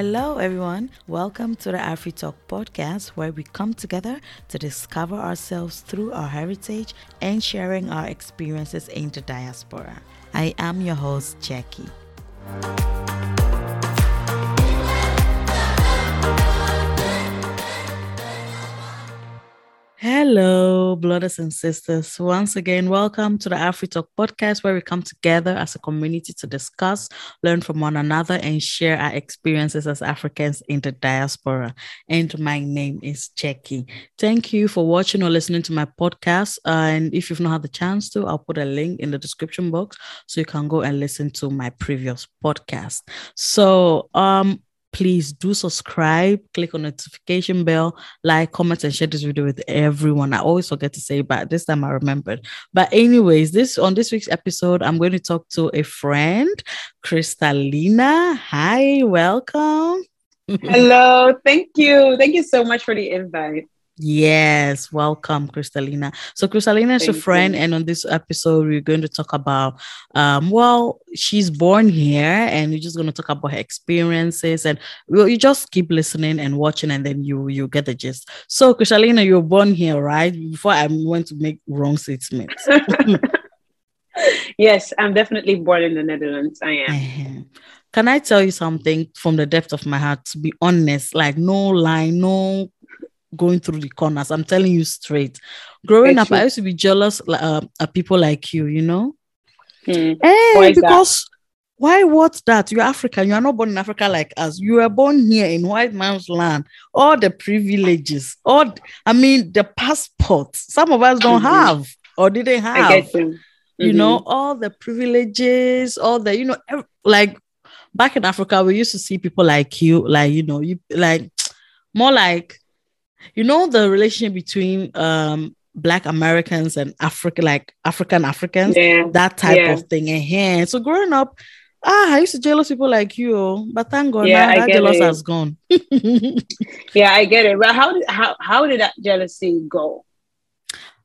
Hello, everyone. Welcome to the Afri Talk podcast, where we come together to discover ourselves through our heritage and sharing our experiences in the diaspora. I am your host, Jackie. Hello, brothers and sisters. Once again, welcome to the AfriTalk podcast, where we come together as a community to discuss, learn from one another, and share our experiences as Africans in the diaspora. And my name is Jackie. Thank you for watching or listening to my podcast. and if you've not had the chance to, I'll put a link in the description box so you can go and listen to my previous podcast. So, um, please do subscribe, click on notification bell, like, comment, and share this video with everyone. I always forget to say, but this time I remembered. But anyways, this on this week's episode, I'm going to talk to a friend, Kristalina. Hi, welcome. Hello, thank you. Thank you so much for the invite. Yes, welcome, Kristalina. So, Kristalina is a friend, you. and on this episode, we're going to talk about, um, well, she's born here, and we're just going to talk about her experiences, and well, you just keep listening and watching, and then you you get the gist. So, Kristalina, you're born here, right? Before I went to make wrong statements. yes, I'm definitely born in the Netherlands. I am. Uh-huh. Can I tell you something from the depth of my heart? To be honest, like no lie, no going through the corners. I'm telling you straight. Growing up, I used to be jealous uh, of people like you, you know? Hmm. Hey, why because why what's that? You're African, you are not born in Africa like us. You were born here in white man's land. All the privileges, all I mean, the passports. Some of us don't mm-hmm. have or didn't have. You. Mm-hmm. you know, all the privileges, all the, you know, like back in Africa, we used to see people like you, like, you know, you like more like you know the relationship between um black Americans and African like African Africans, yeah. that type yeah. of thing. And here so growing up, ah, I used to jealous people like you, but thank God yeah, now that jealous it. has gone. yeah, I get it. But how did how how did that jealousy go?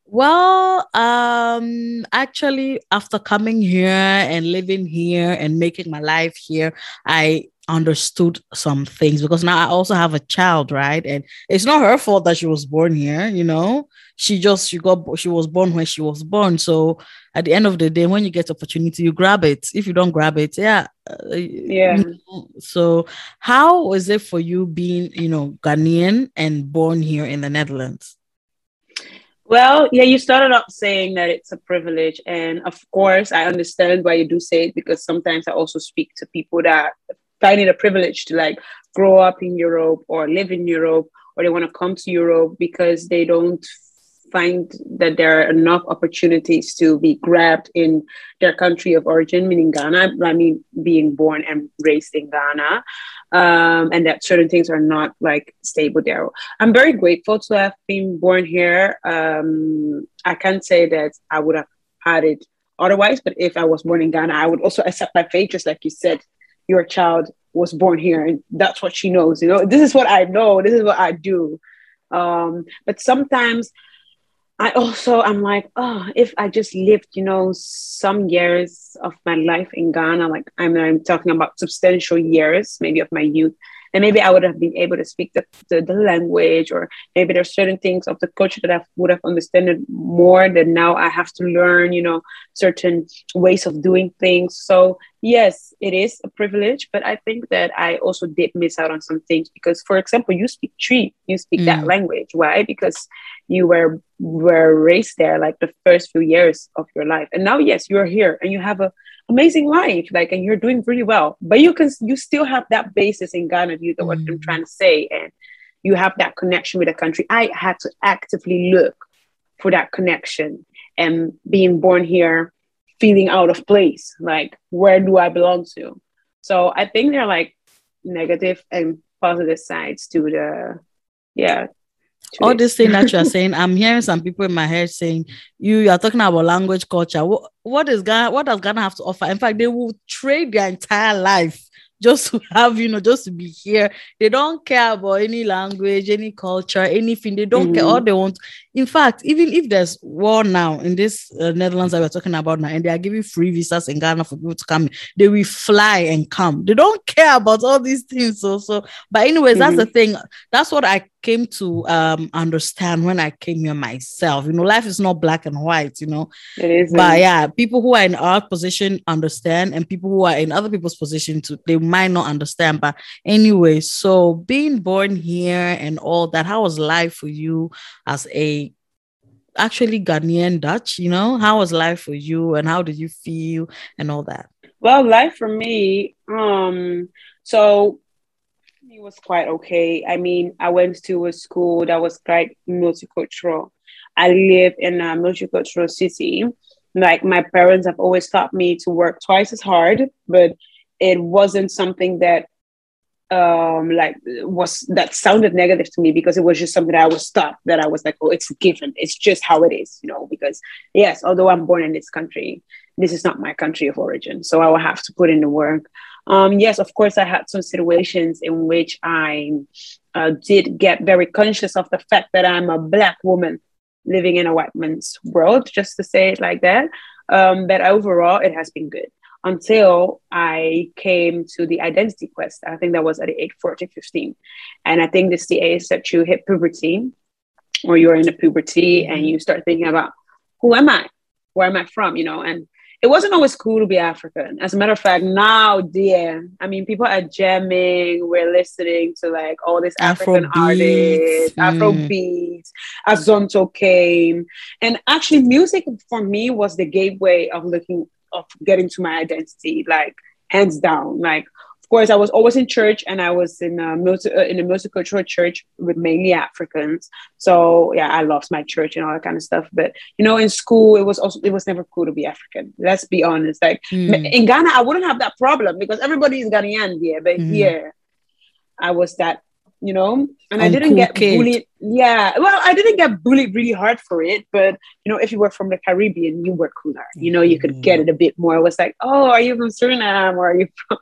Well, um, actually, after coming here and living here and making my life here, I understood some things because now I also have a child, right? And it's not her fault that she was born here, you know. She just she got she was born when she was born. So at the end of the day, when you get opportunity, you grab it. If you don't grab it, yeah, uh, yeah. So how was it for you being, you know, Ghanaian and born here in the Netherlands? Well, yeah, you started off saying that it's a privilege. And of course, I understand why you do say it because sometimes I also speak to people that find it a privilege to like grow up in Europe or live in Europe or they want to come to Europe because they don't find that there are enough opportunities to be grabbed in their country of origin, meaning Ghana. I mean, being born and raised in Ghana, um, and that certain things are not like stable there. I'm very grateful to have been born here. Um, I can't say that I would have had it otherwise, but if I was born in Ghana, I would also accept my fate, just like you said your child was born here and that's what she knows you know? This is what i know this is what i do. Um, but sometimes i also i'm like oh if i just lived you know some years of my life in ghana like i'm, I'm talking about substantial years maybe of my youth and maybe I would have been able to speak the, the, the, language, or maybe there's certain things of the culture that I would have understood more than now I have to learn, you know, certain ways of doing things. So yes, it is a privilege, but I think that I also did miss out on some things because, for example, you speak Twi, you speak mm. that language. Why? Because you were were raised there like the first few years of your life, and now yes, you're here and you have a amazing life, like, and you're doing really well. But you can, you still have that basis in Ghana. You know what I'm mm. trying to say, and you have that connection with the country. I had to actively look for that connection, and being born here, feeling out of place. Like, where do I belong to? So I think there are like negative and positive sides to the, yeah, all this thing that you are saying, I'm hearing some people in my head saying, "You, you are talking about language culture. What, what is Ghana? What does Ghana have to offer? In fact, they will trade their entire life just to have, you know, just to be here. They don't care about any language, any culture, anything. They don't mm-hmm. care. All they want. In fact, even if there's war now in this uh, Netherlands that we're talking about now, and they are giving free visas in Ghana for people to come, they will fly and come. They don't care about all these things. So, so but anyways, mm-hmm. that's the thing. That's what I came to um, understand when I came here myself. You know, life is not black and white, you know. It is. But yeah, people who are in our position understand, and people who are in other people's position too, they might not understand. But anyway, so being born here and all that, how was life for you as a actually Ghanaian Dutch? You know, how was life for you and how did you feel and all that? Well, life for me, um, so it was quite okay. I mean, I went to a school that was quite multicultural. I live in a multicultural city. Like my parents have always taught me to work twice as hard, but it wasn't something that um like was that sounded negative to me because it was just something I was taught that I was like, oh, it's given. It's just how it is, you know, because yes, although I'm born in this country, this is not my country of origin. So I will have to put in the work. Um, yes, of course, I had some situations in which I uh, did get very conscious of the fact that I'm a Black woman living in a white man's world, just to say it like that. Um, but overall, it has been good until I came to the identity quest. I think that was at the age 14, 15. And I think this the age that you hit puberty or you're in a puberty and you start thinking about who am I? Where am I from? You know, and it wasn't always cool to be African. As a matter of fact, now, dear, I mean, people are jamming. We're listening to like all these African Afro artists, mm. Afro beats. Azonto came, and actually, music for me was the gateway of looking of getting to my identity, like hands down. Like course, I was always in church, and I was in a multi, uh, in a multicultural church with mainly Africans. So yeah, I loved my church and all that kind of stuff. But you know, in school, it was also it was never cool to be African. Let's be honest. Like mm. in Ghana, I wouldn't have that problem because everybody is Ghanaian here. But mm. here, I was that you know and i didn't get kid. bullied yeah well i didn't get bullied really hard for it but you know if you were from the caribbean you were cooler you know you could get mm. it a bit more it was like oh are you from suriname or are you from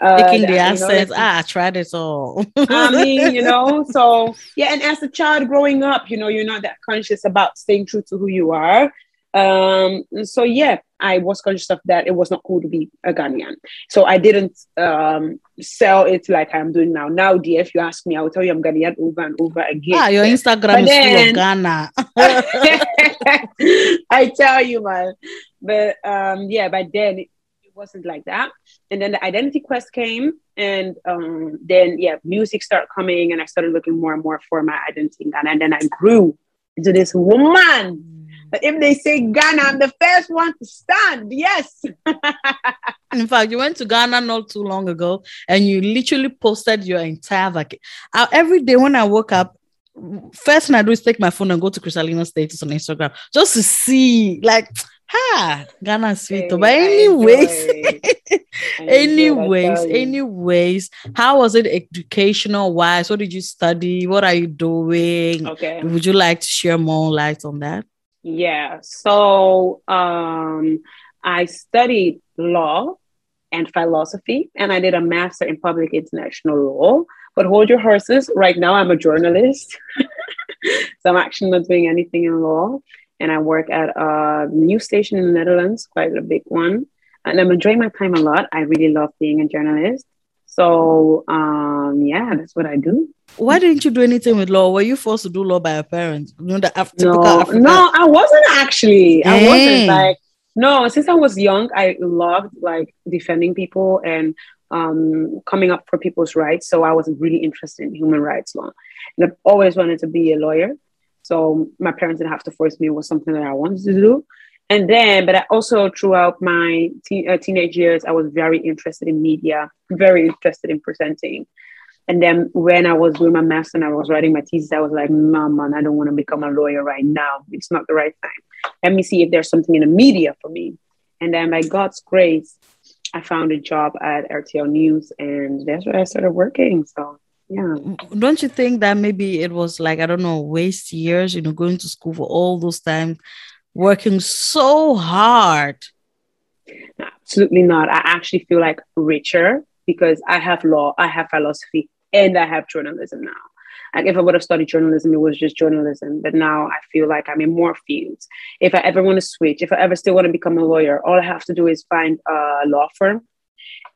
uh, Picking the accents, ah, I tried it all. I mean, you know, so yeah, and as a child growing up, you know, you're not that conscious about staying true to who you are. Um, so yeah, I was conscious of that. It was not cool to be a Ghanaian. So I didn't um, sell it like I'm doing now. Now, dear, if you ask me, I will tell you I'm Ghanaian over and over again. Ah, your Instagram but is then, Ghana. I tell you, man. But um, yeah, but then wasn't like that. And then the identity quest came, and um, then yeah, music started coming, and I started looking more and more for my identity in Ghana. And then I grew into this woman. But if they say Ghana, I'm the first one to stand. Yes. in fact, you went to Ghana not too long ago, and you literally posted your entire vacation. Every day when I woke up, first thing I do is take my phone and go to Kristalina's status on Instagram just to see, like, Ha, Ghana sweet. Hey, but anyways, anyways, anyways, how was it educational wise? What did you study? What are you doing? Okay. Would you like to share more light on that? Yeah. So um I studied law and philosophy and I did a master in public international law. But hold your horses. Right now I'm a journalist. so I'm actually not doing anything in law and I work at a news station in the Netherlands, quite a big one. And I'm enjoying my time a lot. I really love being a journalist. So um, yeah, that's what I do. Why didn't you do anything with law? Were you forced to do law by your parents? You know, the Af- no, African- no, I wasn't actually. I wasn't like no. Since I was young, I loved like defending people and um, coming up for people's rights. So I was really interested in human rights law, and I've always wanted to be a lawyer. So my parents didn't have to force me. It was something that I wanted to do. And then, but I also throughout my teen, uh, teenage years, I was very interested in media, very interested in presenting. And then when I was doing my master and I was writing my thesis, I was like, no, man, I don't want to become a lawyer right now. It's not the right time. Let me see if there's something in the media for me. And then by God's grace, I found a job at RTL News and that's where I started working. So yeah don't you think that maybe it was like i don't know waste years you know going to school for all those times working so hard absolutely not i actually feel like richer because I have law, I have philosophy, and I have journalism now. Like if I would have studied journalism, it was just journalism. But now I feel like I'm in more fields. If I ever want to switch, if I ever still want to become a lawyer, all I have to do is find a law firm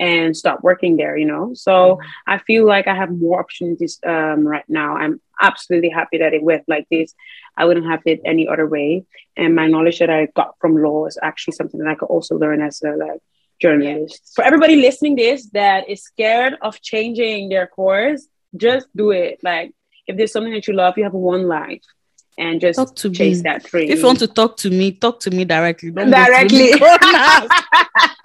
and start working there, you know? So mm-hmm. I feel like I have more opportunities um, right now. I'm absolutely happy that it went like this. I wouldn't have it any other way. And my knowledge that I got from law is actually something that I could also learn as a like journalist. For everybody listening this that is scared of changing their course, just do it. Like if there's something that you love, you have one life. And just talk to chase me. that dream. If you want to talk to me, talk to me directly. Don't directly.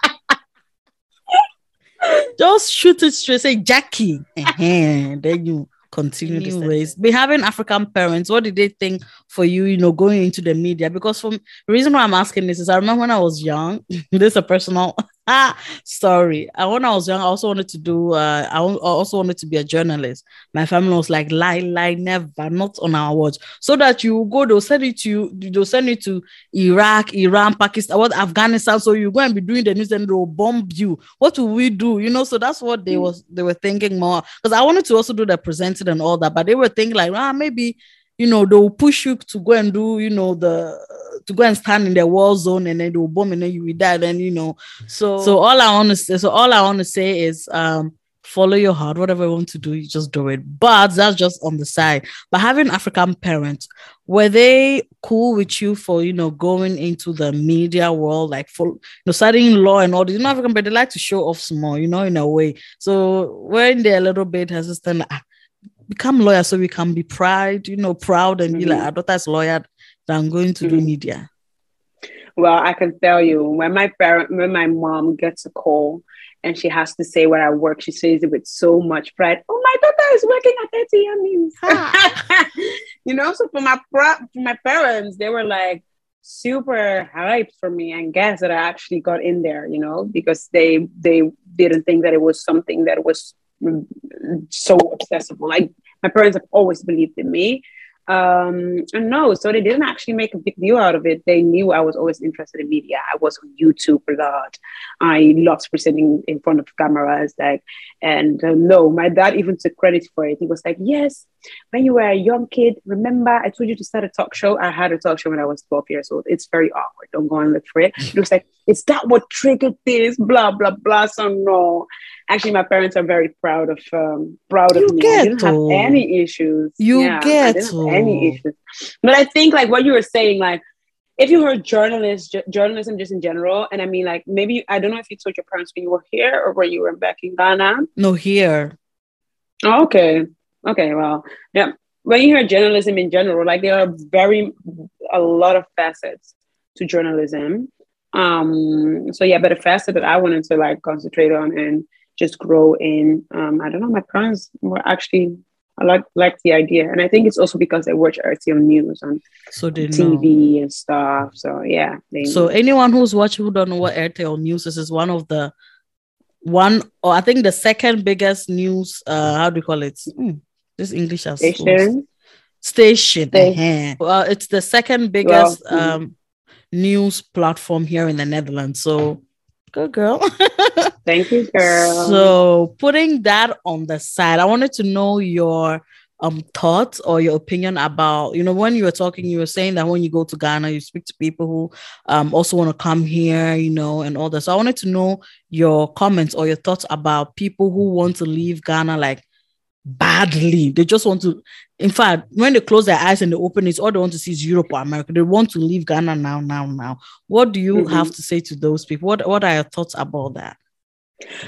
just shoot it straight. Say Jackie. and then you continue anyways be having african parents what did they think for you you know going into the media because from the reason why i'm asking this is i remember when i was young this is a personal story. I, when I was young, I also wanted to do, uh, I also wanted to be a journalist. My family was like, lie, lie, never, not on our watch. So that you go, they'll send it to you, they'll send it to Iraq, Iran, Pakistan, what Afghanistan. So you go and be doing the news and they'll bomb you. What will we do? You know, so that's what they mm. was they were thinking more. Because I wanted to also do the presenting and all that, but they were thinking like, ah, maybe you know, they'll push you to go and do, you know, the to go and stand in the war zone and then they'll bomb and then you will die. Then, you know. So so all I want to say, so all I want to say is um follow your heart, whatever you want to do, you just do it. But that's just on the side. But having African parents, were they cool with you for you know going into the media world, like for you know studying law and all this? You know, African, but they like to show off small, you know, in a way. So when they're a little bit hesitant, ah, become lawyers so we can be proud, you know, proud and mm-hmm. be like, mm-hmm. our daughter's lawyer that I'm going to mm-hmm. do media. Well, I can tell you when my parent, when my mom gets a call and she has to say where I work, she says it with so much pride. Oh, my daughter is working at RTL News. you know, so for my for my parents, they were like super hyped for me and guess that I actually got in there, you know, because they they didn't think that it was something that was so accessible. Like my parents have always believed in me. Um, and no, so they didn't actually make a big deal out of it. They knew I was always interested in media. I was on YouTube a lot. I loved presenting in front of cameras. Like, and uh, no, my dad even took credit for it. He was like, "Yes, when you were a young kid, remember I told you to start a talk show. I had a talk show when I was 12 years old. It's very awkward. Don't go and look for it." He was like, "Is that what triggered this?" Blah blah blah. So no, actually my parents are very proud of um, proud you of me. I didn't to. have any issues. You yeah, get any issues. But I think like what you were saying, like if you heard journalist journalism just in general, and I mean like maybe I don't know if you told your parents when you were here or when you were back in Ghana. No, here. Oh, okay. Okay. Well, yeah. When you hear journalism in general, like there are very a lot of facets to journalism. Um, so yeah, but a facet that I wanted to like concentrate on and just grow in. Um, I don't know. My parents were actually I like like the idea, and I think it's also because they watch RTL News on so they TV know. and stuff. So yeah. so know. anyone who's watching who don't know what RTL News is, is one of the one or I think the second biggest news. Uh, how do you call it? Mm, this English as station. Station. Uh-huh. Well, it's the second biggest well, mm. um, news platform here in the Netherlands. So Good girl. Thank you, girl. So, putting that on the side, I wanted to know your um thoughts or your opinion about you know when you were talking you were saying that when you go to ghana you speak to people who um also want to come here you know and all that so i wanted to know your comments or your thoughts about people who want to leave ghana like badly. They just want to, in fact, when they close their eyes and they open it, all they want to see is Europe or America. They want to leave Ghana now, now, now. What do you mm-hmm. have to say to those people? What What are your thoughts about that?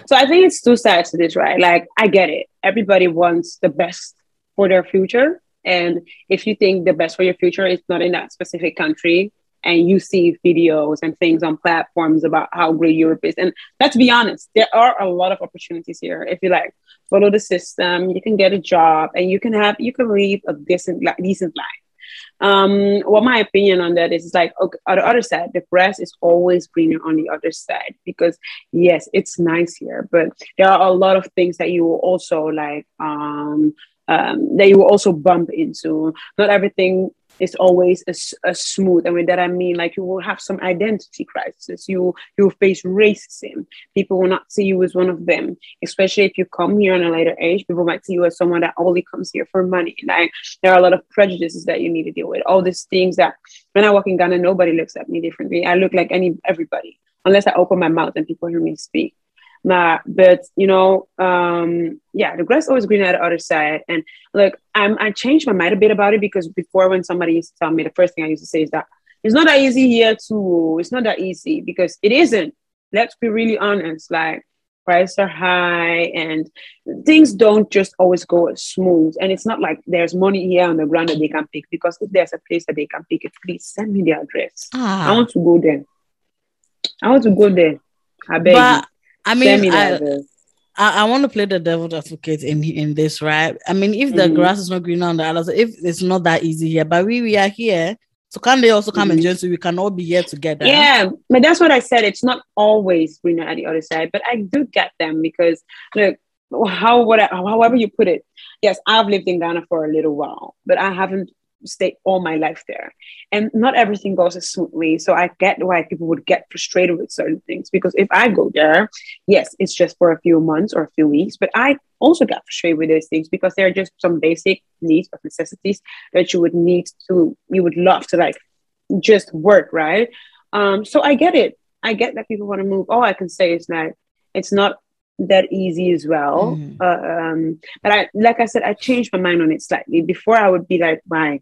So I think it's two sides to this, right? Like I get it. Everybody wants the best for their future. And if you think the best for your future is not in that specific country, and you see videos and things on platforms about how great Europe is. And let's be honest, there are a lot of opportunities here. If you like follow the system, you can get a job and you can have you can live a decent decent life. Um, what my opinion on that is, is like okay, on the other side, the grass is always greener on the other side because yes, it's nice here, but there are a lot of things that you will also like um, um, that you will also bump into. Not everything it's always a, smooth. And with that I mean like you will have some identity crisis. You you face racism. People will not see you as one of them, especially if you come here in a later age. People might see you as someone that only comes here for money. Like there are a lot of prejudices that you need to deal with. All these things that when I walk in Ghana, nobody looks at me differently. I look like any everybody unless I open my mouth and people hear me speak. Nah, but you know, um, yeah, the grass is always greener at the other side. And look, I'm I changed my mind a bit about it because before when somebody used to tell me, the first thing I used to say is that it's not that easy here too. It's not that easy because it isn't. Let's be really honest. Like prices are high and things don't just always go as smooth. And it's not like there's money here on the ground that they can pick because if there's a place that they can pick it, please send me the address. Ah. I want to go there. I want to go there. I beg but, you. I mean, I, I, I, want to play the devil's advocate in in this, right? I mean, if the mm-hmm. grass is not green on the other side, if it's not that easy here, but we we are here, so can they also come mm-hmm. and join so we can all be here together? Yeah, but that's what I said. It's not always greener at the other side, but I do get them because look, how what however you put it. Yes, I've lived in Ghana for a little while, but I haven't stay all my life there. And not everything goes as smoothly. So I get why people would get frustrated with certain things because if I go there, yes, it's just for a few months or a few weeks, but I also get frustrated with those things because they're just some basic needs or necessities that you would need to, you would love to like just work, right? Um, so I get it. I get that people want to move. All I can say is that it's not that easy as well. Mm. Uh, um, but I, like I said, I changed my mind on it slightly. Before I would be like, my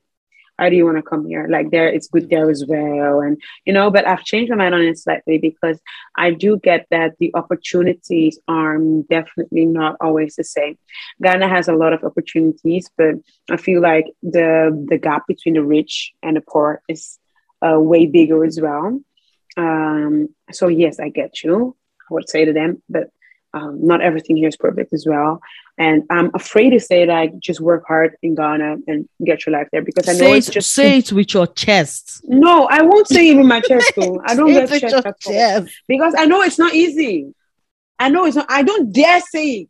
why do you want to come here? Like there, it's good there as well. And, you know, but I've changed my mind on it slightly because I do get that the opportunities are definitely not always the same. Ghana has a lot of opportunities, but I feel like the, the gap between the rich and the poor is uh, way bigger as well. Um, so yes, I get you. I would say to them, but um, not everything here is perfect as well. And I'm afraid to say like just work hard in Ghana and get your life there because I know say it's just say it with your chest. No, I won't say it with my chest though. I don't get chest at all because I know it's not easy. I know it's not. I don't dare say it.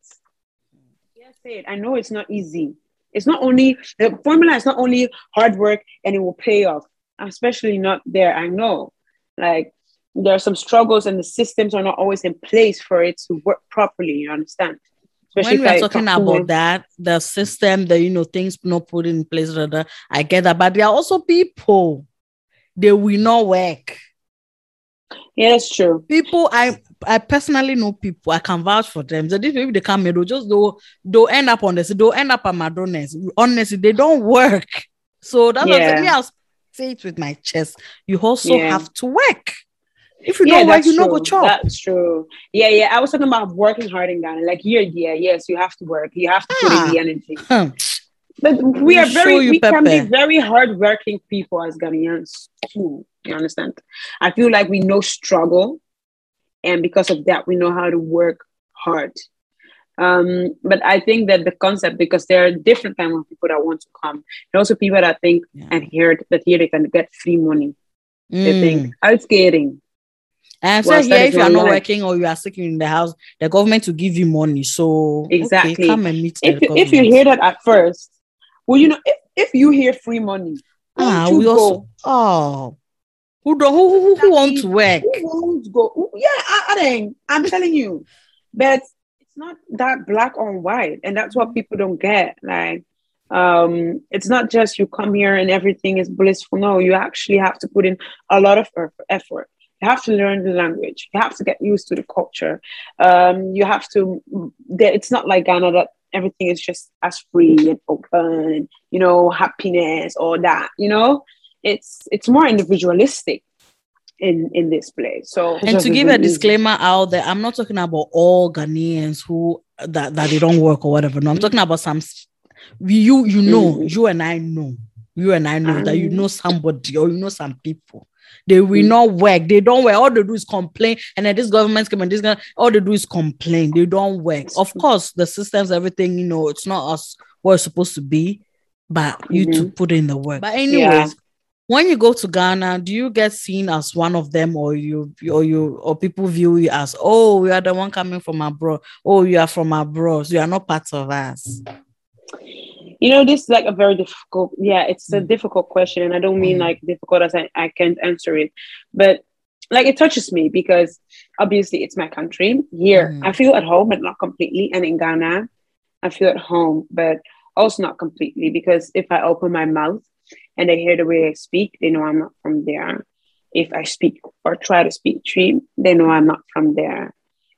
Dare say it. I know it's not easy. It's not only the formula is not only hard work and it will pay off. Especially not there. I know, like there are some struggles and the systems are not always in place for it to work properly. You understand? Especially when we're talking about that, the system, the you know things not put in place, rather, I get that, but there are also people they will not work. Yeah, that's true. People, I I personally know people. I can vouch for them. So people they come here, they'll just do they'll end up on this, they'll end up at Madonna's. Honestly, they don't work. So that's yeah. what I'll say it with my chest. You also yeah. have to work. If you yeah, don't work, you know go chop. That's true. Yeah, yeah. I was talking about working hard in Ghana. Like yeah, yeah, yes, you have to work. You have to put in the ah. energy. Huh. But we are very we can be very hardworking people as Ghanaians too. You understand? I feel like we know struggle, and because of that, we know how to work hard. Um, but I think that the concept, because there are different kind of people that want to come, and also people that think yeah. and hear that here they can get free money. Mm. They think outskating and so here, if you are not life. working or you are sick in the house, the government will give you money. So exactly, okay, come and meet if, you, if you hear that at first, well, you know, if, if you hear free money, ah, we also oh, who don't who who, who want to work? Who won't go? Yeah, I, I I'm telling you, but it's not that black or white, and that's what people don't get. Like, um, it's not just you come here and everything is blissful. No, you actually have to put in a lot of effort you have to learn the language. You have to get used to the culture. Um, you have to. It's not like Ghana that everything is just as free and open, and, you know, happiness or that. You know, it's it's more individualistic in in this place. So and to give a disclaimer out there, I'm not talking about all Ghanaians who that that they don't work or whatever. No, I'm talking about some. You you know mm. you and I know you and I know um, that you know somebody or you know some people they will mm. not work. They don't work. All they do is complain. And then this government come and this guy, all they do is complain. They don't work. Of course, the systems, everything, you know, it's not us what it's supposed to be, but mm-hmm. you to mm-hmm. put in the work. But anyways, yeah. when you go to Ghana, do you get seen as one of them, or you, or you, or people view you as, oh, we are the one coming from abroad. Oh, you are from abroad. So you are not part of us. You know, this is like a very difficult, yeah, it's a mm. difficult question. And I don't mean mm. like difficult as I, I can't answer it, but like it touches me because obviously it's my country. Here, mm. I feel at home, but not completely. And in Ghana, I feel at home, but also not completely because if I open my mouth and they hear the way I speak, they know I'm not from there. If I speak or try to speak Twi, they know I'm not from there.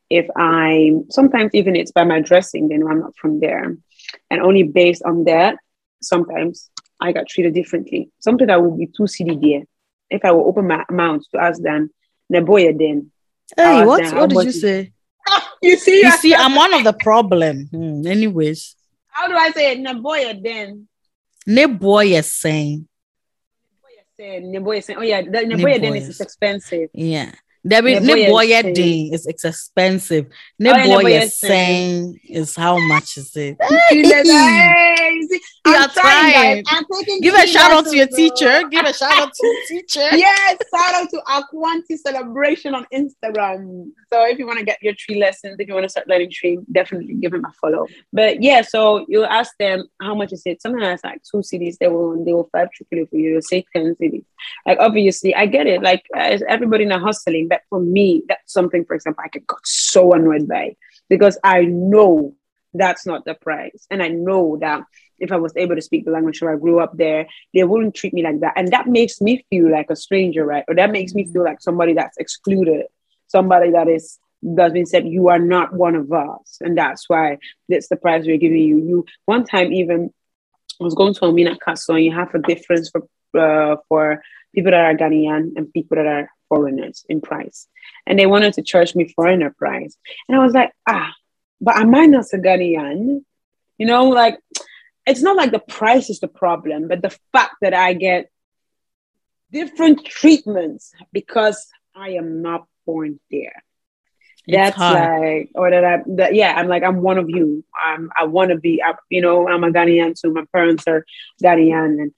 If I sometimes even it's by my dressing, they know I'm not from there. And only based on that, sometimes I got treated differently. Something that would be too city there. If I will open my mouth to ask them, Neboya then. Hey, what, what did you say? you see, you see, I'm one of the problem. Hmm, anyways. How do I say it? Neboya then. Neboya saying. Neboya saying. Oh yeah, the Neboya then is expensive. Yeah. There is ne boy thing is it's expensive. Ne oh, boy is saying is how much is it? you are trying. Give a shout out to your teacher. Give a shout out to your teacher. yes, shout out to Aquanti celebration on Instagram. So if you want to get your Twi lessons, if you want to start learning Twi, definitely give him a follow. But yeah, so you ask them how much is it? Sometimes like two cedis. They will they will five triple for you. You'll say ten cedis. Like obviously, I get it. Like everybody not hustling but for me, that's something, for example, I get got so annoyed by because I know that's not the price. And I know that if I was able to speak the language or I grew up there, they wouldn't treat me like that. And that makes me feel like a stranger, right? Or that makes me feel like somebody that's excluded, somebody that is that's been said you are not one of us. And that's why that's the price we're giving you. You one time even I was going to Elmina Castle and you have a difference for uh, for people that are Ghanaian and people that are foreigners in price. And they wanted to charge me foreigner price. And I was like, ah, but am I not a Ghanaian? You know, like it's not like the price is the problem, but the fact that I get different treatments because I am not born there. It's That's hard. like, or that I, that, yeah, I'm like, I'm one of you. I'm, I want to be, I, you know, I'm a Ghanaian too. My parents are Ghanaian, and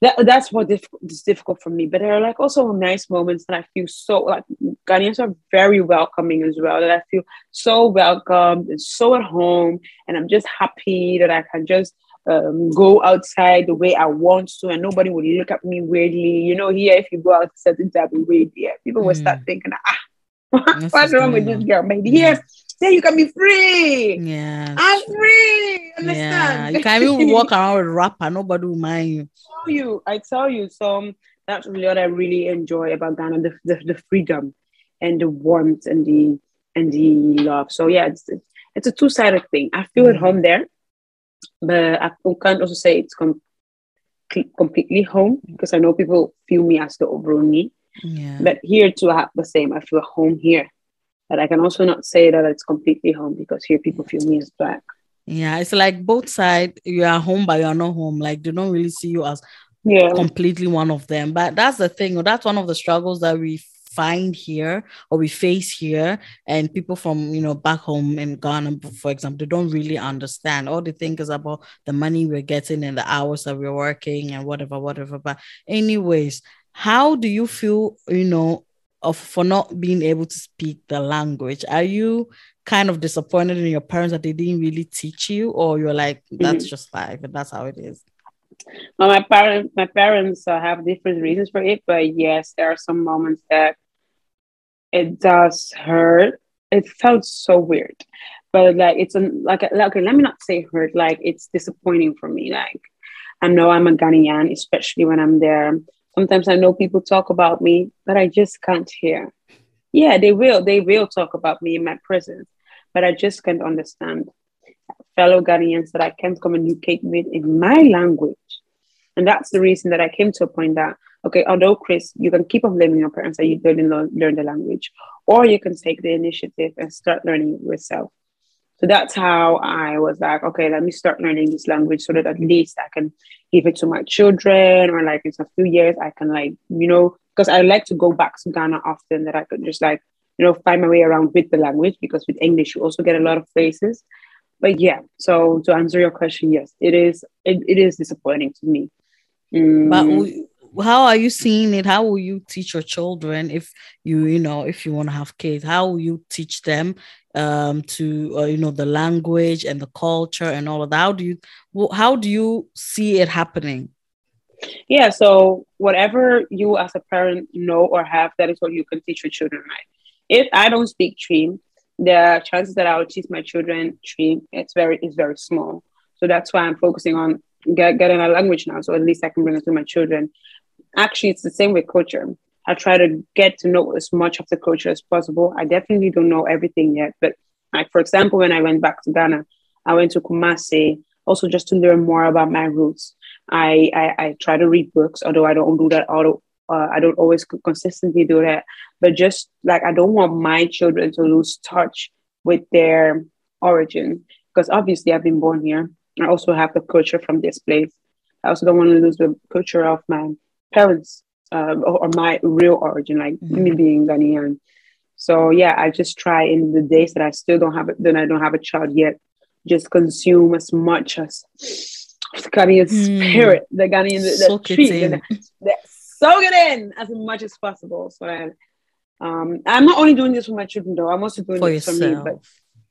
that, that's what difficult, is difficult for me. But there are like also nice moments that I feel so like Ghanaians are very welcoming as well. That I feel so welcomed and so at home, and I'm just happy that I can just um, go outside the way I want to, and nobody will look at me weirdly. You know, here if you go out a certain type of way, yeah, people will start mm. thinking, ah, what's wrong with this girl? Maybe here then you can be free. Yeah. I'm free. Understand? Yeah. You can even walk around with wrapper, nobody will mind you. I tell you, I tell you. So that's really what I really enjoy about Ghana, the, the, the freedom and the warmth and the and the love. So yeah, it's it's a two-sided thing. I feel at mm. home there, but I can't also say it's com- completely home because I know people feel me as the Obroni. Yeah. But here too, I have the same. I feel home here. But I can also not say that it's completely home because here people feel me as black. Yeah, it's like both sides. You are home, but you are not home. Like they don't really see you as yeah. completely one of them. But that's the thing. That's one of the struggles that we find here or we face here and people from you know back home in ghana for example they don't really understand all they think is about the money we're getting and the hours that we're working and whatever whatever but anyways how do you feel you know of for not being able to speak the language. Are you kind of disappointed in your parents that they didn't really teach you? Or you're like that's mm-hmm. just life and that's how it is? Well my parents my parents uh, have different reasons for it but yes there are some moments that it does hurt. It felt so weird but like it's an like okay let me not say hurt like it's disappointing for me like i know i'm a ghanaian especially when i'm there Sometimes I know people talk about me, but I just can't hear. Yeah, they will. They will talk about me in my presence, but I just can't understand fellow Ghanaians that I can't communicate with in my language. And that's the reason that I came to a point that, okay, although Chris, you can keep on blaming your parents that you didn't learn, learn the language, or you can take the initiative and start learning yourself. So that's how I was like, okay, let me start learning this language so that at least I can give it to my children or like in a few years I can like, you know, because I like to go back to Ghana often that I could just like, you know, find my way around with the language because with English you also get a lot of phrases. But yeah, so to answer your question, yes, it is it, it is disappointing to me. Mm. But how are you seeing it? How will you teach your children if you, you know, if you want to have kids? How will you teach them um, to, uh, you know, the language and the culture and all of that? How do you, how do you see it happening? Yeah. So whatever you as a parent know or have, that is what you can teach your children, right? If I don't speak Twi, the chances that I will teach my children Twi, it's very, it's very small. So that's why I'm focusing on get, getting a language now. So at least I can bring it to my children. Actually, it's the same with culture. I try to get to know as much of the culture as possible. I definitely don't know everything yet, but like for example, when I went back to Ghana, I went to Kumasi also just to learn more about my roots. I I, I try to read books, although I don't do that. Although uh, I don't always consistently do that, but just like I don't want my children to lose touch with their origin because obviously I've been born here. I also have the culture from this place. I also don't want to lose the culture of my parents um, or, or, my real origin, like mm-hmm. me being Ghanaian. So yeah, I just try in the days that I still don't have it, then I don't have a child yet, just consume as much as the Ghanaian mm. spirit, the Ghanaian the, the treat, the, the, soak it in as much as possible. So I, um, I'm not only doing this for my children though, I'm also doing for this yourself. for me, but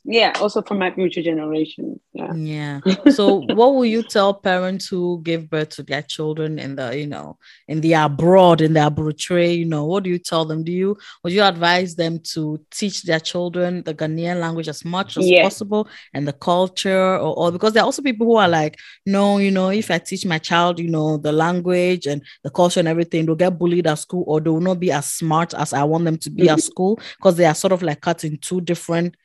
yeah also for my future generation yeah. Yeah. So what will you tell parents who give birth to their children in the you know in the abroad in the aboratory you know what do you tell them? Do you would you advise them to teach their children the ghanaian language as much as possible and the culture or, or because there are also people who are like no you know if i teach my child you know the language and the culture and everything they'll get bullied at school or they will not be as smart as i want them to be mm-hmm. at school because they are sort of like cut in two different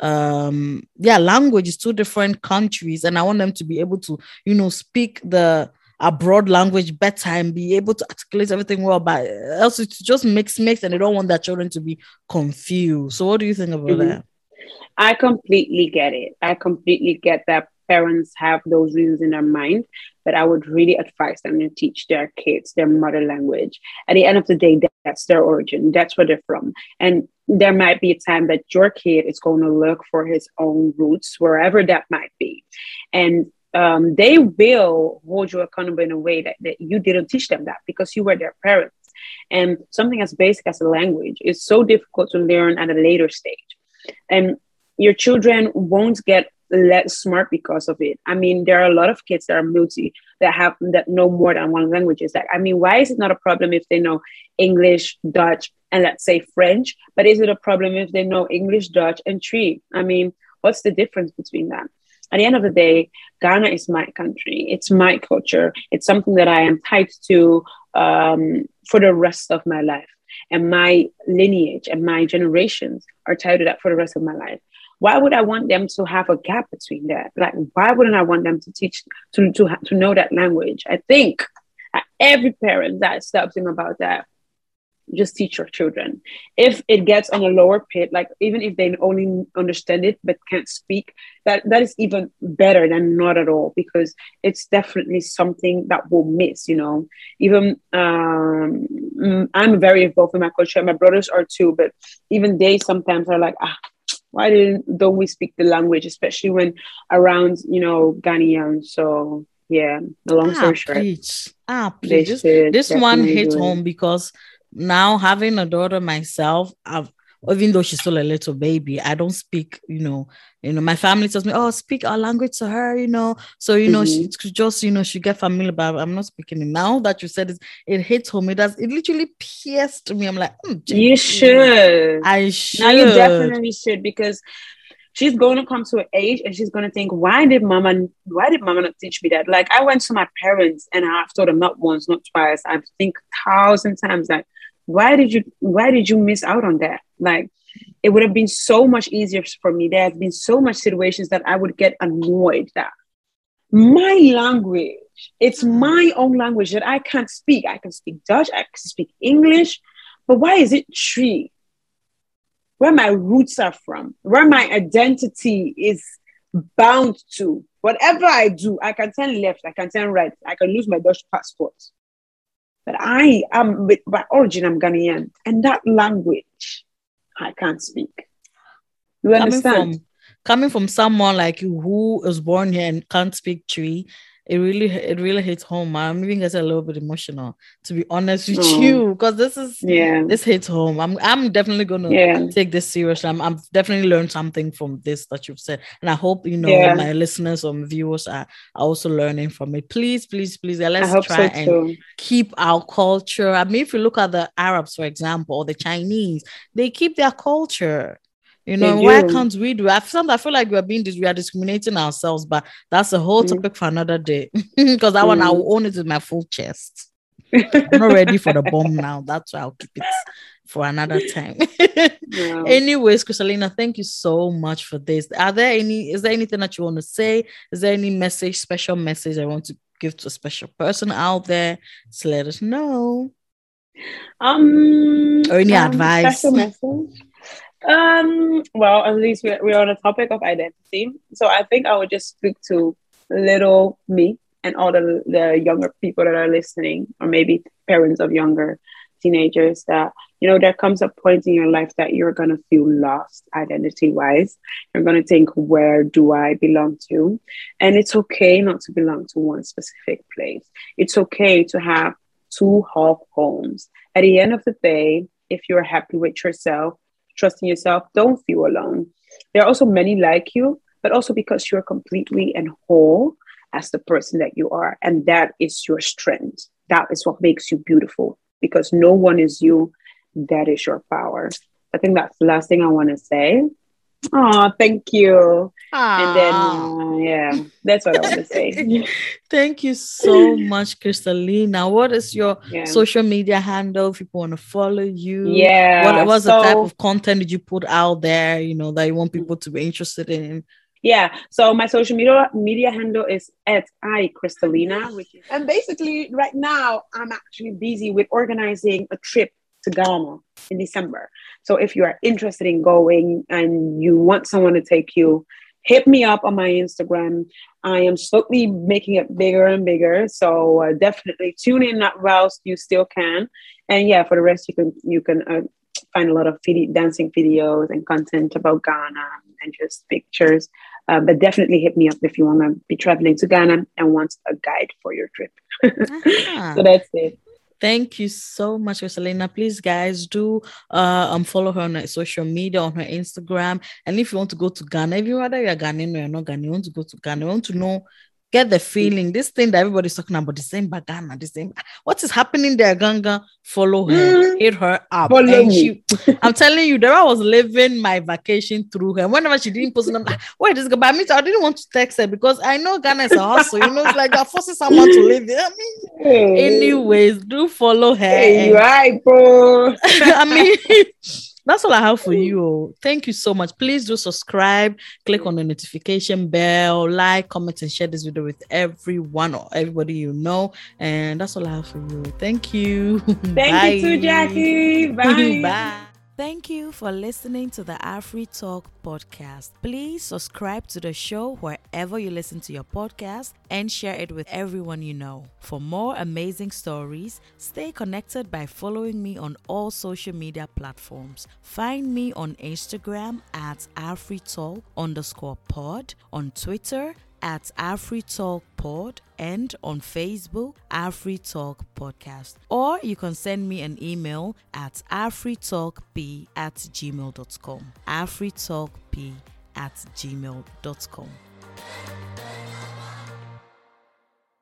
um yeah language is two different countries and i want them to be able to you know speak the abroad language better and be able to articulate everything well but else it just makes mix and they don't want their children to be confused. So what do you think about mm-hmm. that? I completely get it. I completely get that parents have those reasons in their mind but i would really advise them to teach their kids their mother language. At the end of the day that's their origin. That's where they're from. And there might be a time that your kid is going to look for his own roots wherever that might be. And um, they will hold you accountable in a way that, that you didn't teach them that because you were their parents. And something as basic as a language is so difficult to learn at a later stage. And your children won't get less smart because of it. I mean, there are a lot of kids that are multi that have that know more than one language. Is that I mean, why is it not a problem if they know English, Dutch, and let's say French? But is it a problem if they know English, Dutch, and Twi? I mean, what's the difference between that? At the end of the day, Ghana is my country. It's my culture. It's something that I am tied to um, for the rest of my life. And my lineage and my generations are tied to that for the rest of my life why would I want them to have a gap between that? Like, why wouldn't I want them to teach to to to know that language? I think every parent that stops him about that, just teach your children. If it gets on a lower pit, like even if they only understand it but can't speak, that that is even better than not at all because it's definitely something that we'll miss. You know, even um, mm, I'm very involved in my culture. My brothers are too, but even they sometimes are like, ah why didn't don't we speak the language, especially when around you know Ghanaian? So yeah, the long story ah, short, please. ah, please. This, this one hits home because now having a daughter myself, I've even though she's still a little baby, I don't speak, you know, you know, my family tells me, oh, speak our language to her, you know. So, you know, mm-hmm. she just, you know, she get familiar, but I'm not speaking it. Now that you said it, it hits home. It does, it literally pierced me. I'm like, mm, you should. I should. Now you definitely should because she's going to come to an age and she's going to think, why did mama, why did mama not teach me that? Like I went to my parents and I've told them not once, not twice. I think thousand times like, why did you why did you miss out on that? Like it would have been so much easier for me. There have been so much situations that i would get annoyed that my language it's my own language that i can't speak. I can speak dutch i can speak english but why is it Twi? Where my roots are from where my identity is bound to. Whatever i do i can turn left i can turn right i can lose my dutch passport but I am, by origin, I'm Ghanaian. And that language, I can't speak. You understand? Coming from, coming from someone like you who is born here and can't speak Twi, it really it really hits home. I'm even getting a little bit emotional to be honest with oh. you because this is yeah this hits home. I'm I'm definitely gonna yeah. take this seriously. I'm I've definitely learned something from this that you've said, and I hope you know yeah. my listeners or viewers are, are also learning from it. Please, please, please, let's try so and too. keep our culture. I mean, if you look at the Arabs, for example, or the Chinese, they keep their culture. You know, why can't we do? I feel, I feel like we are being we are discriminating ourselves, but that's a whole mm. topic for another day. Because I want I will own it with my full chest. I'm not ready for the bomb now. That's why I'll keep it for another time. yeah. Anyways, Kristalina, thank you so much for this. Are there any is there anything that you want to say? Is there any message, special message I want to give to a special person out there? So let us know. Um or any um, advice. Special message. Um, well, at least we're, we're on a topic of identity. So I think I would just speak to little me and all the, the younger people that are listening, or maybe parents of younger teenagers, that, you know, there comes a point in your life that you're going to feel lost identity wise. You're going to think, where do I belong to? And it's okay not to belong to one specific place. It's okay to have two half homes. At the end of the day, if you're happy with yourself, trusting yourself, don't feel alone. There are also many like you, but also because you're completely and whole as the person that you are. And that is your strength. That is what makes you beautiful because no one is you. That is your power. I think that's the last thing I want to say. Oh, thank you. Aww. And then, yeah, that's what I want to say. thank you so much, Kristalina. What is your yeah. social media handle if people want to follow you? Yeah. What was so, the type of content did you put out there, you know, that you want people to be interested in? Yeah. So my social media media handle is at I Kristalina, which is, and basically right now I'm actually busy with organizing a trip to Ghana in December. So if you are interested in going and you want someone to take you, hit me up on my Instagram. I am slowly making it bigger and bigger. So uh, definitely tune in whilst you still can. And yeah, for the rest, you can you can uh, find a lot of video, dancing videos and content about Ghana and just pictures. Uh, but definitely hit me up if you want to be traveling to Ghana and want a guide for your trip. uh-huh. So that's it. Thank you so much, Selena. Please, guys, do uh, um follow her on her social media, on her Instagram. And if you want to go to Ghana, if you rather you're Ghanaian or you're not Ghanaian, you want to go to Ghana, you want to know get the feeling. This thing that everybody's talking about the same bagana the same. What is happening there ganga? Follow her. Mm. hit her up. Follow me. She, i'm telling you there i was living my vacation through her. Whenever she didn't post i'm like wait this girl? But me i didn't want to text her because i know ghana is a hustle you know it's like you're forcing someone to live there. I mean, hey. anyways do follow her hey, and, right bro. I mean that's all I have for you. Thank you so much. Please do subscribe, click on the notification bell, like, comment, and share this video with everyone or everybody you know. And that's all I have for you. Thank you. Thank Bye. you too, Jackie. Bye. Bye. Thank you for listening to the Afri Talk podcast. Please subscribe to the show wherever you listen to your podcast and share it with everyone you know. For more amazing stories, stay connected by following me on all social media platforms. Find me on Instagram at AfriTalk underscore pod, on Twitter at AfriTalk Pod and on Facebook, AfriTalk Podcast. Or you can send me an email at afritalkp at gmail.com. afritalkp at gmail.com.